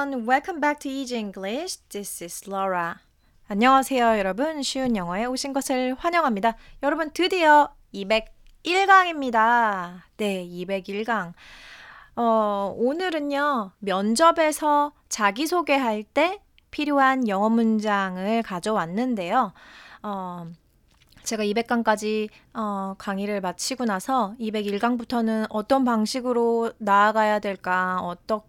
everyone. Welcome back to Easy English. This is Laura. 안녕하세요, 여러분. 쉬운 영어에 오신 것을 환영합니다. 여러분, 드디어 201강입니다. 네, 201강. 어, 오늘은요, 면접에서 자기소개할 때 필요한 영어 문장을 가져왔는데요. 어, 제가 200강까지 어, 강의를 마치고 나서 201강부터는 어떤 방식으로 나아가야 될까, 어떤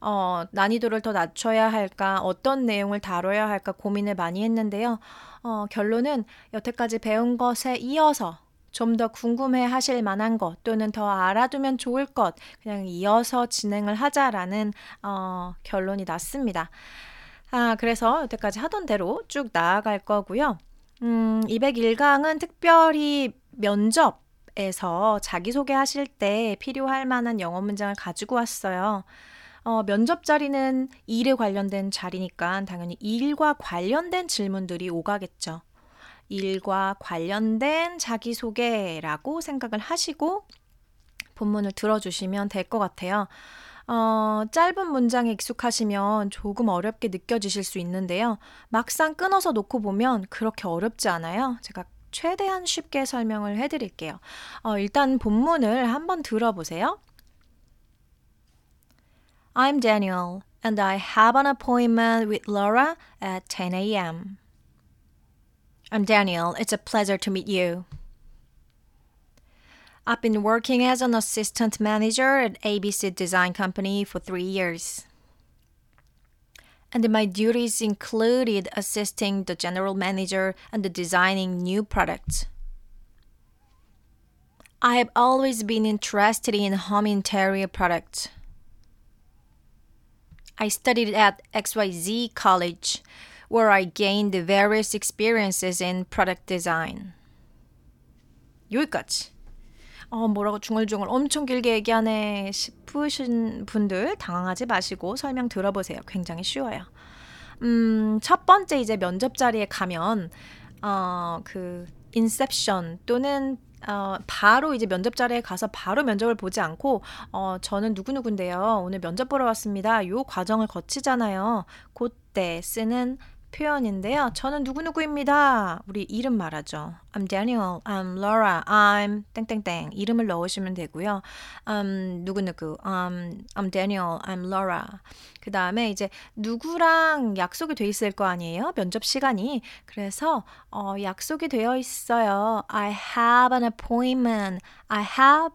어, 난이도를 더 낮춰야 할까, 어떤 내용을 다뤄야 할까 고민을 많이 했는데요. 어, 결론은 여태까지 배운 것에 이어서 좀 더 궁금해 하실 만한 것 또는 더 알아두면 좋을 것 그냥 이어서 진행을 하자라는 어, 결론이 났습니다. 아, 그래서 여태까지 하던 대로 쭉 나아갈 거고요. 음, 201강은 특별히 면접에서 자기소개하실 때 필요할 만한 영어 문장을 가지고 왔어요. 어, 면접 자리는 일에 관련된 자리니까 당연히 일과 관련된 질문들이 오가겠죠. 일과 관련된 자기소개라고 생각을 하시고 본문을 들어주시면 될 것 같아요. 어, 짧은 문장에 익숙하시면 조금 어렵게 느껴지실 수 있는데요. 막상 끊어서 놓고 보면 그렇게 어렵지 않아요. 제가 최대한 쉽게 설명을 해드릴게요. 어, 일단 본문을 한번 들어보세요. I'm Daniel, and I have an appointment with Laura at 10 a.m. I'm Daniel. It's a pleasure to meet you. I've been working as an assistant manager at ABC Design Company for three years. And my duties included assisting the general manager and designing new products. I have always been interested in home interior products. I studied at XYZ College, where I gained various experiences in product design. 여기까지. 어, 뭐라고 중얼중얼 엄청 길게 얘기하네 싶으신 분들 당황하지 마시고 설명 들어보세요. 굉장히 쉬워요. 음, 첫 번째 이제 면접 자리에 가면 어, 그 인셉션 또는 어, 바로 이제 면접 자리에 가서 바로 면접을 보지 않고 어, 저는 누구누군데요. 오늘 면접 보러 왔습니다. 요 과정을 거치잖아요. 그때 쓰는 표현인데요. 저는 누구누구입니다. 우리 이름 말하죠. I'm Daniel, I'm Laura, I'm 땡땡땡 이름을 넣으시면 되고요. Um, 누구누구, um, I'm Daniel, I'm Laura. 그 다음에 이제 누구랑 약속이 돼 있을 거 아니에요? 면접 시간이. 그래서 어, 약속이 되어 있어요. I have an appointment. I have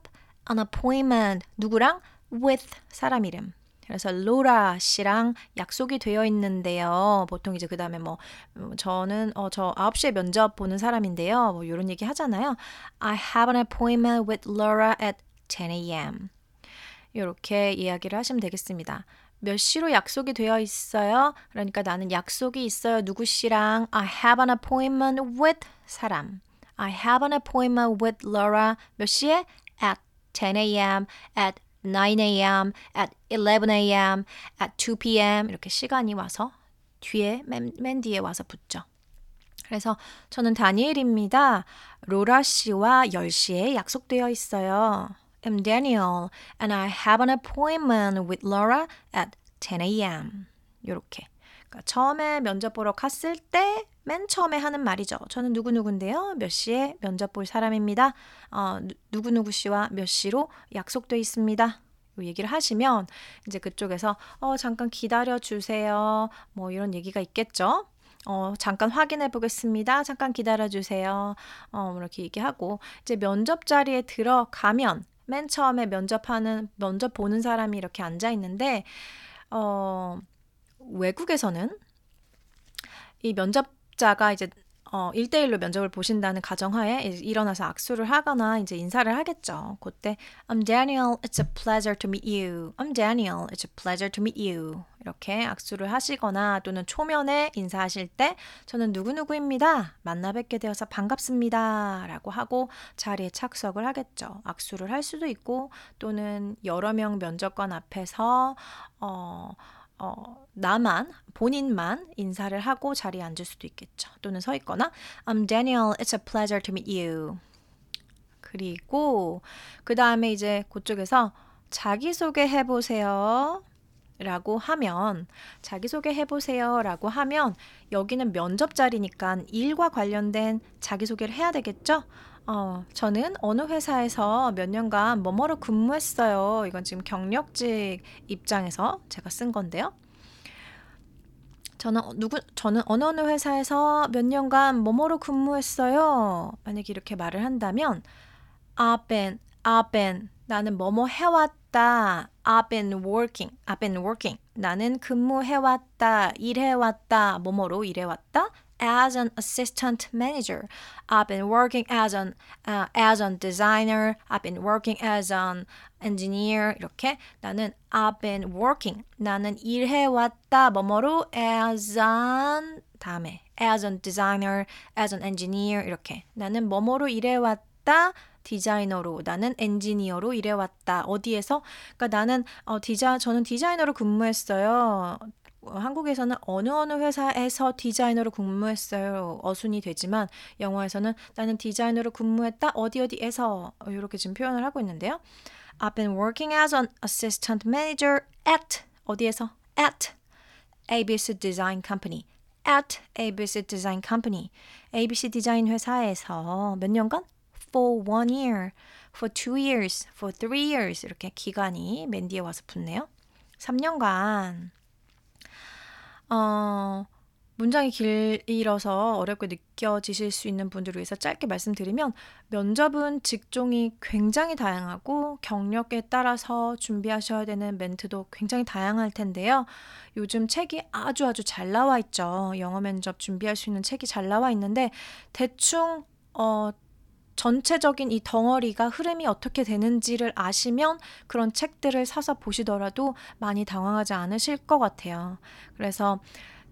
an appointment. 누구랑? with 사람 이름. 그래서 로라 씨랑 약속이 되어 있는데요. 보통 이제 그 다음에 뭐 저는 어, 저 9시에 면접 보는 사람인데요. 뭐 이런 얘기 하잖아요. I have an appointment with Laura at 10 a.m. 이렇게 이야기를 하시면 되겠습니다. 몇 시로 약속이 되어 있어요? 그러니까 나는 약속이 있어요. 누구 씨랑 I have an appointment with 사람. I have an appointment with Laura 몇 시에? at 10 a.m. at 9 a.m., at 11 a.m., at 2 p.m. 이렇게 시간이 와서 뒤에 맨, 맨 뒤에 와서 붙죠. 그래서 저는 다니엘입니다. 로라 씨와 10시에 약속되어 있어요. I'm Daniel and I have an appointment with Laura at 10 a.m. 이렇게. 그러니까 처음에 면접 보러 갔을 때 맨 처음에 하는 말이죠. 저는 누구누구인데요. 몇 시에 면접 볼 사람입니다. 어, 누구누구 씨와 몇 시로 약속돼 있습니다. 이 얘기를 하시면 이제 그쪽에서 어, 잠깐 기다려 주세요. 뭐 이런 얘기가 있겠죠. 어, 잠깐 확인해 보겠습니다. 잠깐 기다려 주세요. 어, 뭐 이렇게 얘기하고 이제 면접 자리에 들어가면 맨 처음에 면접하는 면접 보는 사람이 이렇게 앉아 있는데 어, 외국에서는 이 면접자가 이제 어, 1대1로 면접을 보신다는 가정하에 일어나서 악수를 하거나 이제 인사를 하겠죠. 그때 I'm Daniel, it's a pleasure to meet you. I'm Daniel, it's a pleasure to meet you. 이렇게 악수를 하시거나 또는 초면에 인사하실 때 저는 누구누구입니다. 만나 뵙게 되어서 반갑습니다. 라고 하고 자리에 착석을 하겠죠. 악수를 할 수도 있고 또는 여러 명 면접관 앞에서 어, 어, 나만, 본인만 인사를 하고 자리에 앉을 수도 있겠죠. 또는 서 있거나 I'm Daniel, it's a pleasure to meet you. 그리고 그 다음에 이제 그쪽에서 자기소개 해보세요. 라고 하면 자기소개 해보세요 라고 하면 여기는 면접 자리니까 일과 관련된 자기소개를 해야 되겠죠? 어, 저는 어느 회사에서 몇 년간 뭐뭐로 근무했어요. 이건 지금 경력직 입장에서 제가 쓴 건데요. 저는 어, 누구 저는 어느 어느 회사에서 몇 년간 뭐뭐로 근무했어요. 만약에 이렇게 말을 한다면 I've been 나는 뭐뭐 해왔다. I've been working. I've been working. 나는 근무해왔다. 일해왔다. 뭐뭐로 일해왔다. As an assistant manager. I've been working as an uh, as an designer. I've been working as an engineer. 이렇게 나는 I've been working. 나는 일해 왔다. 뭐뭐로 as an 다음에 as an designer, as an engineer 이렇게 나는 뭐뭐로 일해 왔다. 디자이너로 나는 엔지니어로 일해왔다. 어디에서? 그러니까 나는 어, 디자 저는 디자이너로 근무했어요. 어, 한국에서는 어느 어느 회사에서 디자이너로 근무했어요. 어순이 되지만 영어에서는 나는 디자이너로 근무했다. 어디 어디에서 이렇게 지금 표현을 하고 있는데요. I've been working as an assistant manager at 어디에서? at ABC Design Company. at ABC Design Company. ABC 디자인 회사에서 몇 년간? for one year, for two years, for three years 이렇게 기간이 맨 뒤에 와서 붙네요. 3년간 어, 문장이 길어서 어렵게 느껴지실 수 있는 분들을 위해서 짧게 말씀드리면 면접은 직종이 굉장히 다양하고 경력에 따라서 준비하셔야 되는 멘트도 굉장히 다양할 텐데요. 요즘 책이 아주 아주 잘 나와 있죠. 영어 면접 준비할 수 있는 책이 잘 나와 있는데 대충 어 전체적인 이 덩어리가 흐름이 어떻게 되는지를 아시면 그런 책들을 사서 보시더라도 많이 당황하지 않으실 것 같아요. 그래서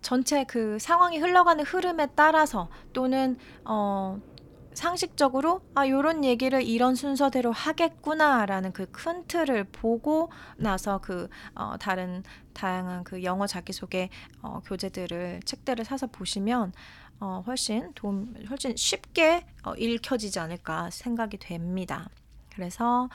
전체 그 상황이 흘러가는 흐름에 따라서 또는 어 상식적으로 아 요런 얘기를 이런 순서대로 하겠구나라는 그 큰 틀을 보고 나서 그 어, 다른 다양한 그 영어 자기소개 어, 교재들을 책들을 사서 보시면 어, 훨씬 도움, 훨씬 쉽게 어, 읽혀지지 않을까 생각이 됩니다. 그래서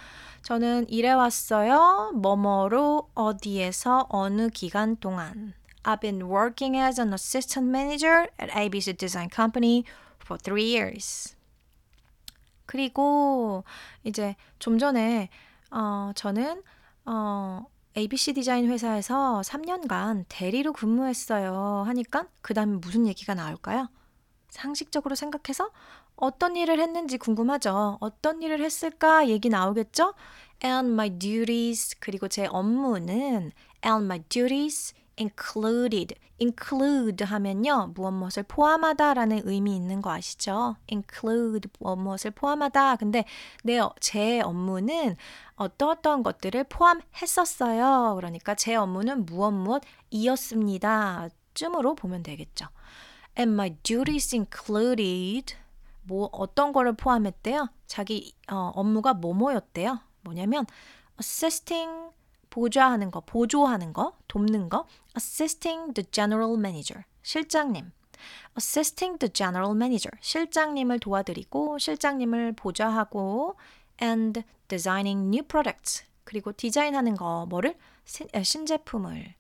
저는 일해왔어요. 뭐뭐로 어디에서 어느 기간 동안. I've been working as an assistant manager at ABC Design Company for three years. 그리고 이제 좀 전에 어, 저는 어, ABC 디자인 회사에서 3년간 대리로 근무했어요. 하니까 그 다음에 무슨 얘기가 나올까요? 상식적으로 생각해서 어떤 일을 했는지 궁금하죠. 어떤 일을 했을까 얘기 나오겠죠? And my duties 그리고 제 업무는 and my duties included. Include 하면요. 무엇 무엇을 포함하다라는 의미 있는 거 아시죠? include 무엇 무엇을 포함하다. 근데 내, 제 업무는 어떠 어떤 것들을 포함했었어요. 그러니까 제 업무는 무엇 무엇이었습니다. 쯤으로 보면 되겠죠. And my duties included 뭐 어떤 거를 포함했대요? 자기 어, 업무가 뭐뭐였대요? 뭐냐면 assisting 보좌하는 거, 보조하는 거, 돕는 거, assisting the general manager, 실장님. assisting the general manager, 실장님을 도와드리고 실장님을 보좌하고 and designing new products, 그리고 디자인하는 거, 뭐를? 신, 신제품을.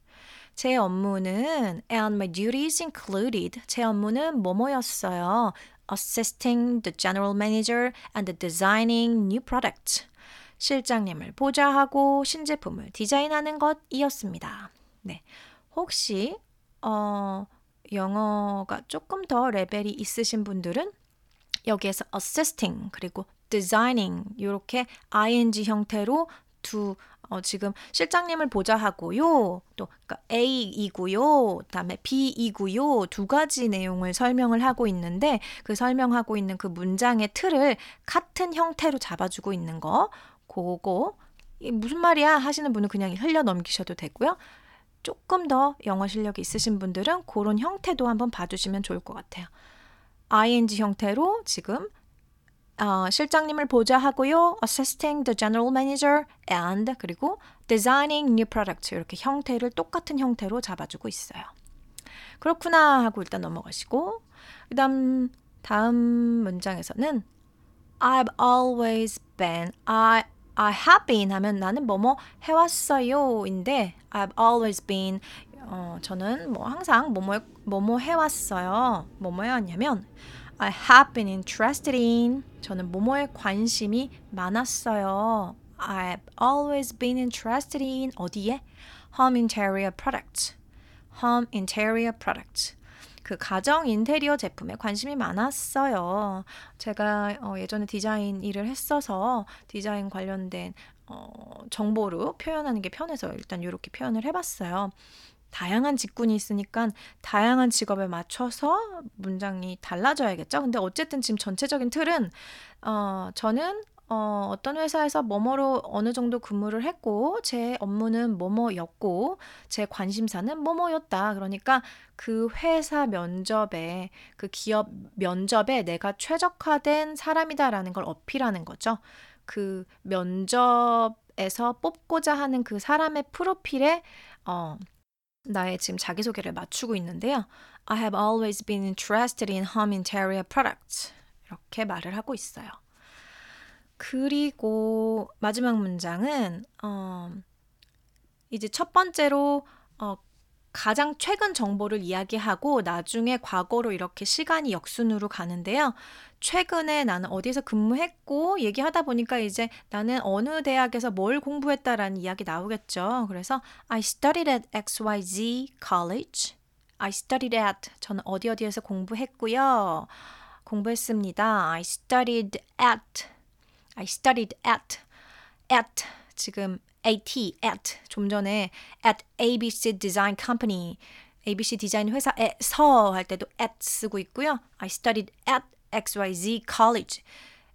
제 업무는 and my duties included 제 업무는 뭐뭐였어요. assisting the general manager and designing new products. 실장님을 보좌하고 신제품을 디자인하는 것이었습니다. 네. 혹시 어, 영어가 조금 더 레벨이 있으신 분들은 여기에서 assisting 그리고 designing 이렇게 ing 형태로 두 어, 지금 실장님을 보좌하고요. 또 그러니까 A이고요. 그다음에 B이고요. 두 가지 내용을 설명을 하고 있는데 그 설명하고 있는 그 문장의 틀을 같은 형태로 잡아주고 있는 거. 그거 무슨 말이야 하시는 분은 그냥 흘려 넘기셔도 되고요. 조금 더 영어 실력이 있으신 분들은 그런 형태도 한번 봐주시면 좋을 것 같아요. ing 형태로 지금 어, 실장님을 보좌하고요. assisting the general manager and 그리고 designing new products 이렇게 형태를 똑같은 형태로 잡아주고 있어요. 그렇구나 하고 일단 넘어가시고 그다음 다음 문장에서는 I've always been I I have been 하면 나는 뭐뭐 해왔어요인데 I've always been 어, 저는 뭐 항상 뭐뭐 뭐뭐 해왔어요. 뭐뭐 해왔냐면 I have been interested in 저는 뭐뭐에 관심이 많았어요. I've always been interested in 어디에? Home interior products. Home interior products. 그 가정 인테리어 제품에 관심이 많았어요. 제가 어, 예전에 디자인 일을 했어서 디자인 관련된 어, 정보로 표현하는 게 편해서 일단 이렇게 표현을 해봤어요. 다양한 직군이 있으니까 다양한 직업에 맞춰서 문장이 달라져야겠죠. 근데 어쨌든 지금 전체적인 틀은 어, 저는 어, 어떤 회사에서 뭐뭐로 어느 정도 근무를 했고, 제 업무는 뭐뭐였고, 제 관심사는 뭐뭐였다. 그러니까 그 회사 면접에, 그 기업 면접에 내가 최적화된 사람이다라는 걸 어필하는 거죠. 그 면접에서 뽑고자 하는 그 사람의 프로필에, 어, 나의 지금 자기소개를 맞추고 있는데요. I have always been interested in home interior products. 이렇게 말을 하고 있어요. 그리고 마지막 문장은 어, 이제 첫 번째로 어, 가장 최근 정보를 이야기하고 나중에 과거로 이렇게 시간이 역순으로 가는데요. 최근에 나는 어디서 근무했고 얘기하다 보니까 이제 나는 어느 대학에서 뭘 공부했다라는 이야기 나오겠죠. 그래서 I studied at XYZ college. I studied at 저는 어디 어디에서 공부했고요. 공부했습니다. I studied at I studied at at 지금 at at 좀 전에 at ABC Design Company ABC 디자인 회사에서 할 때도 at 쓰고 있고요. I studied at XYZ College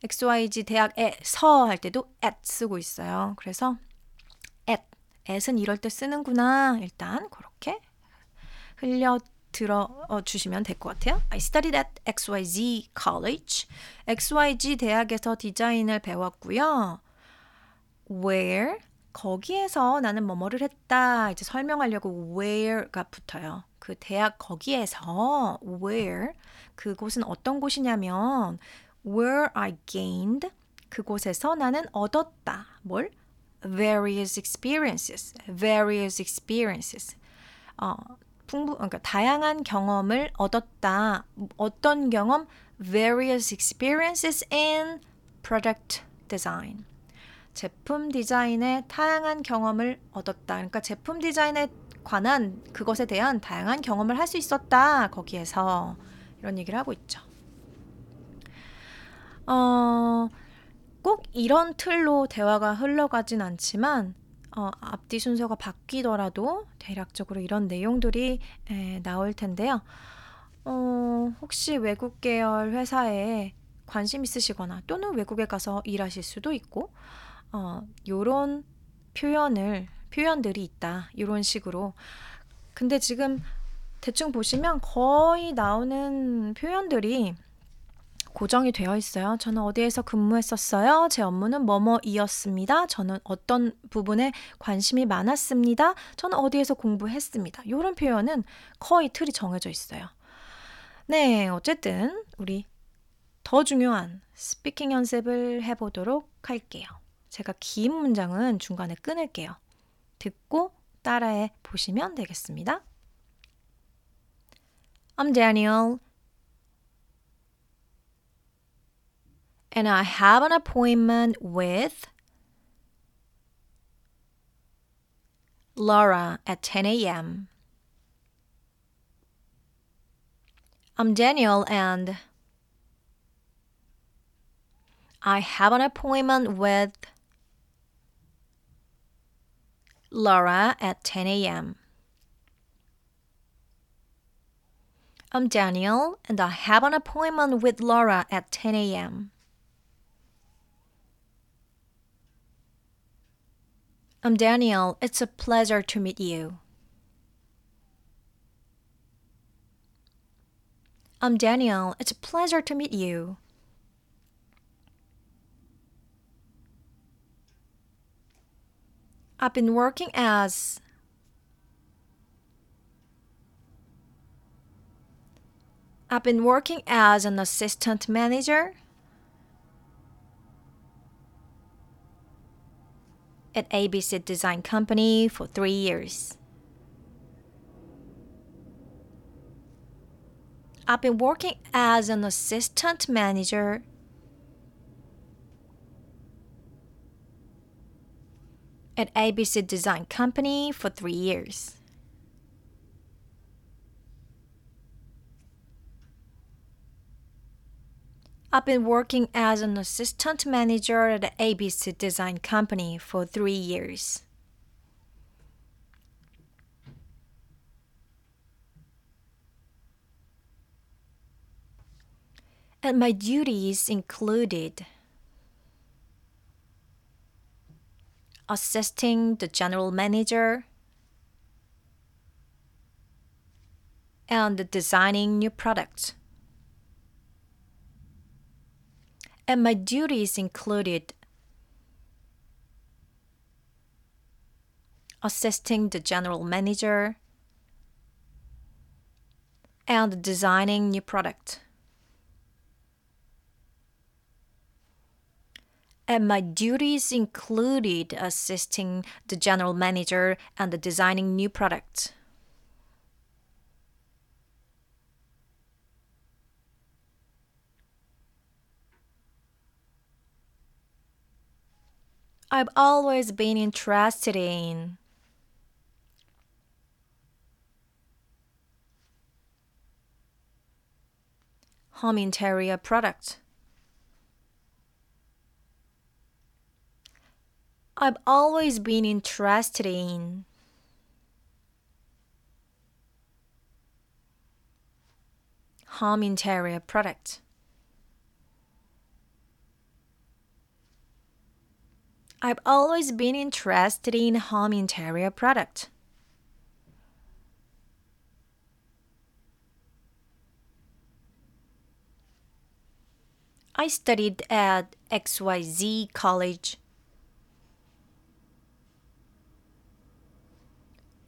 XYZ 대학에서 할 때도 at 쓰고 있어요. 그래서 at at은 이럴 때 쓰는구나. 일단 그렇게 흘려 들어 주시면 될 것 같아요. I studied at XYZ College. XYZ 대학에서 디자인을 배웠고요. Where 거기에서 나는 뭐뭐를 했다. 이제 설명하려고 where가 붙어요. 그 대학 거기에서 where 그곳은 어떤 곳이냐면 where I gained 그곳에서 나는 얻었다. 뭘? various experiences. various experiences. 어, 풍부 그러니까 다양한 경험을 얻었다. 어떤 경험? various experiences in product design. 제품 디자인의 다양한 경험을 얻었다. 그러니까 제품 디자인에 관한 그것에 대한 다양한 경험을 할 수 있었다. 거기에서 이런 얘기를 하고 있죠. 어, 꼭 이런 틀로 대화가 흘러가진 않지만 어, 앞뒤 순서가 바뀌더라도 대략적으로 이런 내용들이 에, 나올 텐데요. 어, 혹시 외국 계열 회사에 관심 있으시거나 또는 외국에 가서 일하실 수도 있고, 어, 요런 표현을, 표현들이 있다. 이런 식으로. 근데 지금 대충 보시면 거의 나오는 표현들이 고정이 되어 있어요. 저는 어디에서 근무했었어요. 제 업무는 뭐뭐이었습니다. 저는 어떤 부분에 관심이 많았습니다. 저는 어디에서 공부했습니다. 이런 표현은 거의 틀이 정해져 있어요. 네, 어쨌든 우리 더 중요한 스피킹 연습을 해보도록 할게요. 제가 긴 문장은 중간에 끊을게요. 듣고 따라해 보시면 되겠습니다. I'm Daniel. And I have an appointment with Laura at 10 a.m. I'm Daniel and I have an appointment with Laura at 10 a.m. I'm Daniel and I have an appointment with Laura at 10 a.m. I'm Daniel. It's a pleasure to meet you. I'm Daniel. It's a pleasure to meet you. I've been working as I've been working as an assistant manager at ABC Design Company for three years. I've been working as an assistant manager at ABC Design Company for three years. I've been working as an assistant manager at the ABC Design Company for three years. And my duties included assisting the general manager and designing new products. And my duties included assisting the general manager and designing new product. And my duties included assisting the general manager and designing new products. I've always been interested in. Home interior products. I've always been interested in. Home interior products. I've always been interested in home interior product. I studied at XYZ College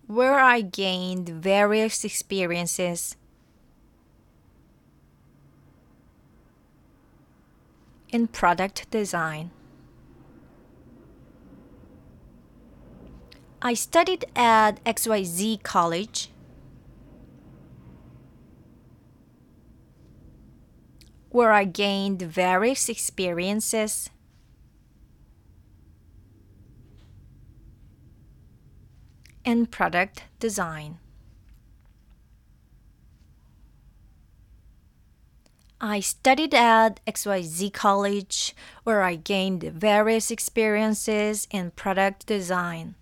where I gained various experiences in product design. I studied at XYZ College. Where I gained various experiences in product design. I studied at XYZ College where I gained various experiences in product design.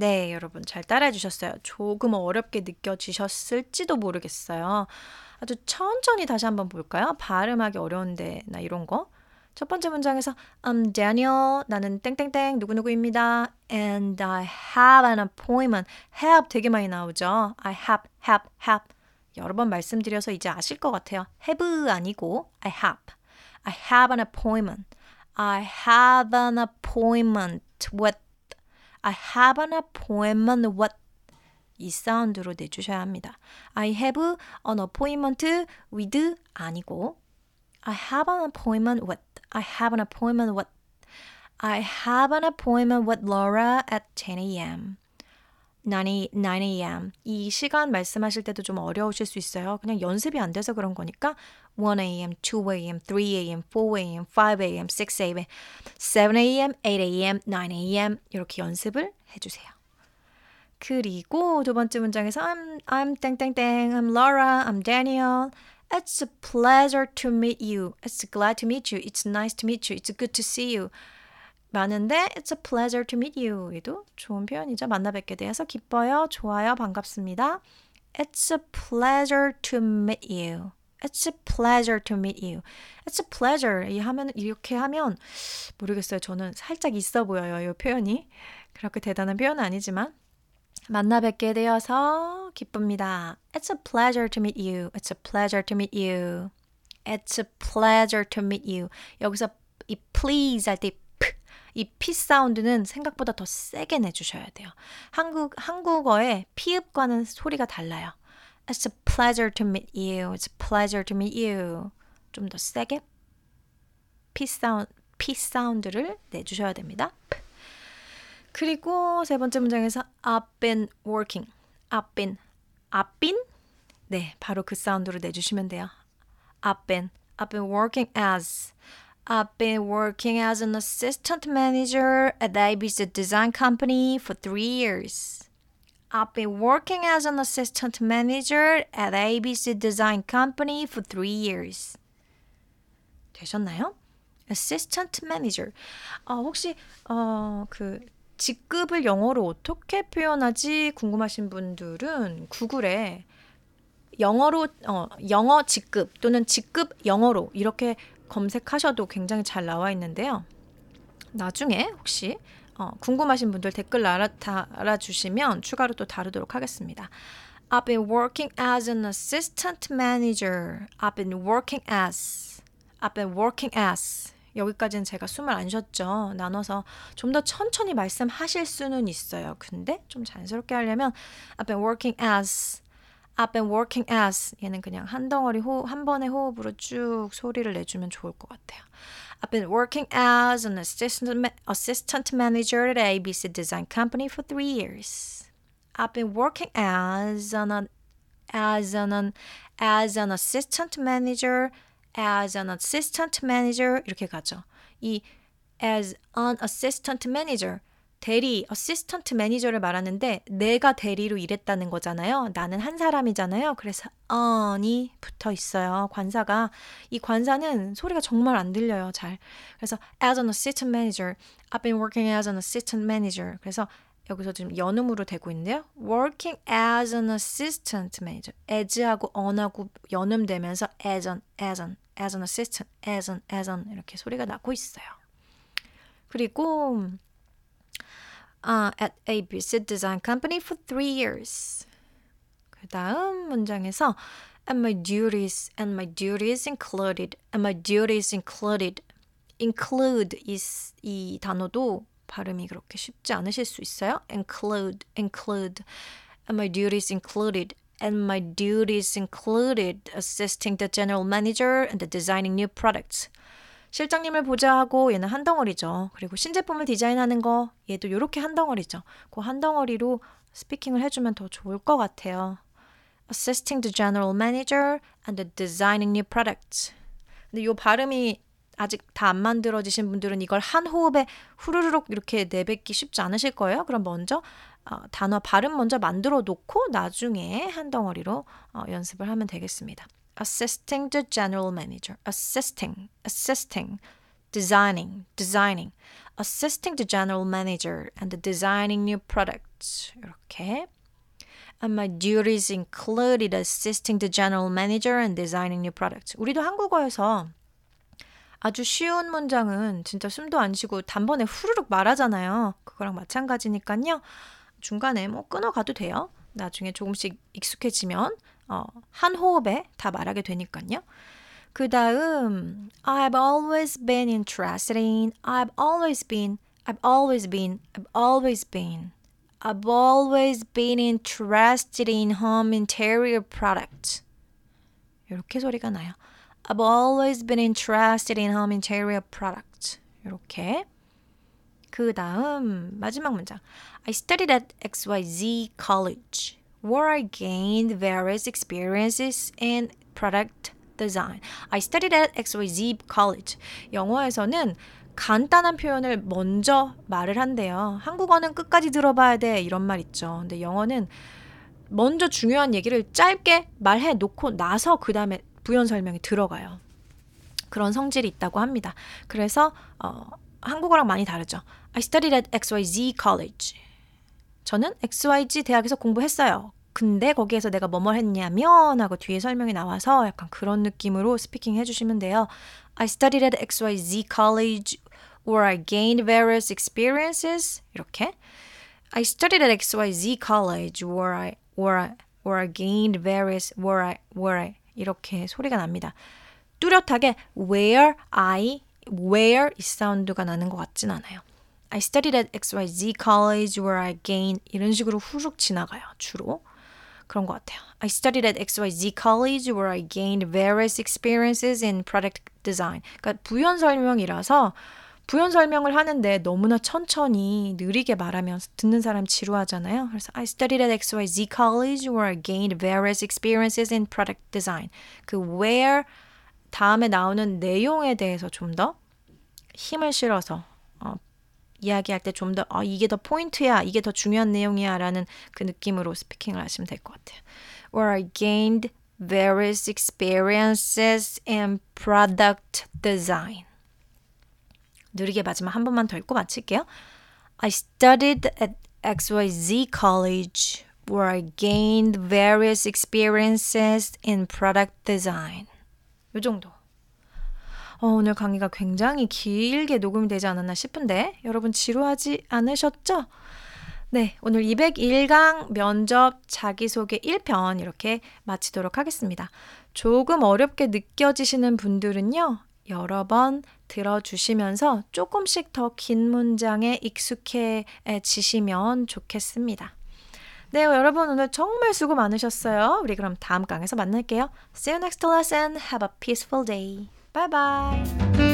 네, 여러분 잘 따라해 주셨어요. 조금 어렵게 느껴지셨을지도 모르겠어요. 아주 천천히 다시 한번 볼까요? 발음하기 어려운데 나 이런 거. 첫 번째 문장에서 I'm Daniel. 나는 땡땡땡 누구누구입니다. And I have an appointment. have 되게 많이 나오죠. I have, have, have. 여러 번 말씀드려서 이제 아실 것 같아요. have 아니고 I have. I have an appointment. I have an appointment with I have an appointment with 이 사운드로 내주셔야 합니다. I have an appointment with 아니고 I have an appointment with I have an appointment with I have an appointment with Laura at 10 a.m. 9, 9 a.m. 이 시간 말씀하실 때도 좀 어려우실 수 있어요. 그냥 연습이 안 돼서 그런 거니까 1 a.m., 2 a.m., 3 a.m., 4 a.m., 5 a.m., 6 a.m., 7 a.m., 8 a.m., 9 a.m. 이렇게 연습을 해주세요. 그리고 두 번째 문장에서 I'm, I'm 땡땡땡, I'm Laura, I'm Daniel. It's a pleasure to meet you. It's glad to meet you. It's nice to meet you. It's good to see you. 많은데 It's a pleasure to meet you. 에도 좋은 표현이죠. 만나 뵙게 되어서 기뻐요. 좋아요. 반갑습니다. It's a pleasure to meet you. It's a pleasure to meet you. It's a pleasure. 이 하면 이렇게 하면 모르겠어요. 저는 살짝 있어 보여요. 이 표현이 그렇게 대단한 표현은 아니지만 만나 뵙게 되어서 기쁩니다. It's a pleasure to meet you. It's a pleasure to meet you. It's a pleasure to meet you. 여기서 이 please 할때 이 P 사운드는 생각보다 더 세게 내주셔야 돼요. 한국, 한국어의 피읍과는 소리가 달라요. It's a pleasure to meet you. It's a pleasure to meet you. 좀 더 세게. P 사운드, P 사운드를 내주셔야 됩니다. 그리고 세 번째 문장에서 I've been working. I've been. I've been? 네, 바로 그 사운드로 내주시면 돼요. I've been. I've been working as. I've been working as an assistant manager at ABC Design Company for three years. I've been working as an assistant manager at ABC Design Company for three years. 되셨나요? Assistant manager. 어, 혹시 어, 그 직급을 영어로 어떻게 표현하지 궁금하신 분들은 구글에 영어로 어, 영어 직급 또는 직급 영어로 이렇게 검색하셔도 굉장히 잘 나와 있는데요. 나중에 혹시 어, 궁금하신 분들 댓글 달아, 달아주시면 추가로 또 다루도록 하겠습니다. I've been working as an assistant manager. I've been working as. I've been working as. 여기까지는 제가 숨을 안 쉬었죠. 나눠서 좀 더 천천히 말씀하실 수는 있어요. 근데 좀 자연스럽게 하려면 I've been working as I've been working as 얘는 그냥 한 덩어리 호흡, 한 번의 호흡으로 쭉 소리를 내주면 좋을 것 같아요. I've been working as an assistant, assistant manager at ABC Design Company for three years. I've been working as an as an as an assistant manager as an assistant manager 이렇게 가죠. 이 as an assistant manager 대리, 어시스턴트 매니저를 말하는데 내가 대리로 일했다는 거잖아요. 나는 한 사람이잖아요. 그래서 on이 붙어 있어요. 관사가 이 관사는 소리가 정말 안 들려요. 잘. 그래서 as an assistant manager, I've been working as an assistant manager. 그래서 여기서 지금 연음으로 되고 있는데요. working as an assistant manager. as하고 on하고 연음되면서 as an, as an, as an assistant, as an, as an 이렇게 소리가 나고 있어요. 그리고 uh, at ABC Design Company for three years. 그 다음 문장에서 and my duties and my duties included and my duties included include 이, 이 단어도 발음이 그렇게 쉽지 않으실 수 있어요. include include and my duties included and my duties included assisting the general manager and the designing new products. 실장님을 보자 하고 얘는 한 덩어리죠. 그리고 신제품을 디자인하는 거 얘도 이렇게 한 덩어리죠. 그 한 덩어리로 스피킹을 해주면 더 좋을 것 같아요. Assisting the general manager and designing new products. 근데 이 발음이 아직 다 안 만들어지신 분들은 이걸 한 호흡에 후루룩 이렇게 내뱉기 쉽지 않으실 거예요. 그럼 먼저 어, 단어 발음 먼저 만들어 놓고 나중에 한 덩어리로 어, 연습을 하면 되겠습니다. Assisting the general manager, assisting, assisting, designing, designing, assisting the general manager and designing new products. 이렇게. And my duties included assisting the general manager and designing new products. 우리도 한국어에서 아주 쉬운 문장은 진짜 숨도 안 쉬고 단번에 후루룩 말하잖아요. 그거랑 마찬가지니까요. 중간에 뭐 끊어가도 돼요. 나중에 조금씩 익숙해지면 어, 한 호흡에 다 말하게 되니까요. 그 다음 I've always been interested in I've always been I've always been I've always been I've always been interested in home interior products. 이렇게 소리가 나요. I've always been interested in home interior products. 이렇게. 그 다음 마지막 문장. I studied at XYZ college. Where I gained various experiences in product design. I studied at XYZ College. 영어에서는 간단한 표현을 먼저 말을 한대요. 한국어는 끝까지 들어봐야 돼 이런 말 있죠. 근데 영어는 먼저 중요한 얘기를 짧게 말해 놓고 나서 그 다음에 부연 설명이 들어가요. 그런 성질이 있다고 합니다. 그래서 어, 한국어랑 많이 다르죠. I studied at XYZ College. 저는 XYZ 대학에서 공부했어요. 근데 거기에서 내가 뭐뭐 했냐면 하고 뒤에 설명이 나와서 약간 그런 느낌으로 스피킹 해주시면 돼요. I studied at XYZ college where I gained various experiences. 이렇게. I studied at XYZ college where I where I where I gained various where I where I 이렇게 소리가 납니다. 뚜렷하게 where I where 이 사운드가 나는 것 같진 않아요. I studied at XYZ college where I gained 이런 식으로 후룩 지나가요. 주로. 그런 것 같아요. I studied at XYZ College where I gained various experiences in product design. 그러니까 부연 설명이라서 부연 설명을 하는데 너무나 천천히 느리게 말하면 듣는 사람 지루하잖아요. 그래서 I studied at XYZ College where I gained various experiences in product design. 그 where 다음에 나오는 내용에 대해서 좀 더 힘을 실어서 어, 이야기할 때 좀 더 어, 이게 더 포인트야, 이게 더 중요한 내용이야라는 그 느낌으로 스피킹을 하시면 될 것 같아요. Where I gained various experiences in product design. 느리게 마지막 한 번만 더 읽고 마칠게요. I studied at XYZ College where I gained various experiences in product design. 요 정도. 어, 오늘 강의가 굉장히 길게 녹음이 되지 않았나 싶은데 여러분 지루하지 않으셨죠? 네, 오늘 201강 면접 자기소개 1편 이렇게 마치도록 하겠습니다. 조금 어렵게 느껴지시는 분들은요, 여러 번 들어주시면서 조금씩 더 긴 문장에 익숙해지시면 좋겠습니다. 네, 여러분 오늘 정말 수고 많으셨어요. 우리 그럼 다음 강에서 만날게요. See you next lesson. Have a peaceful day. Bye bye.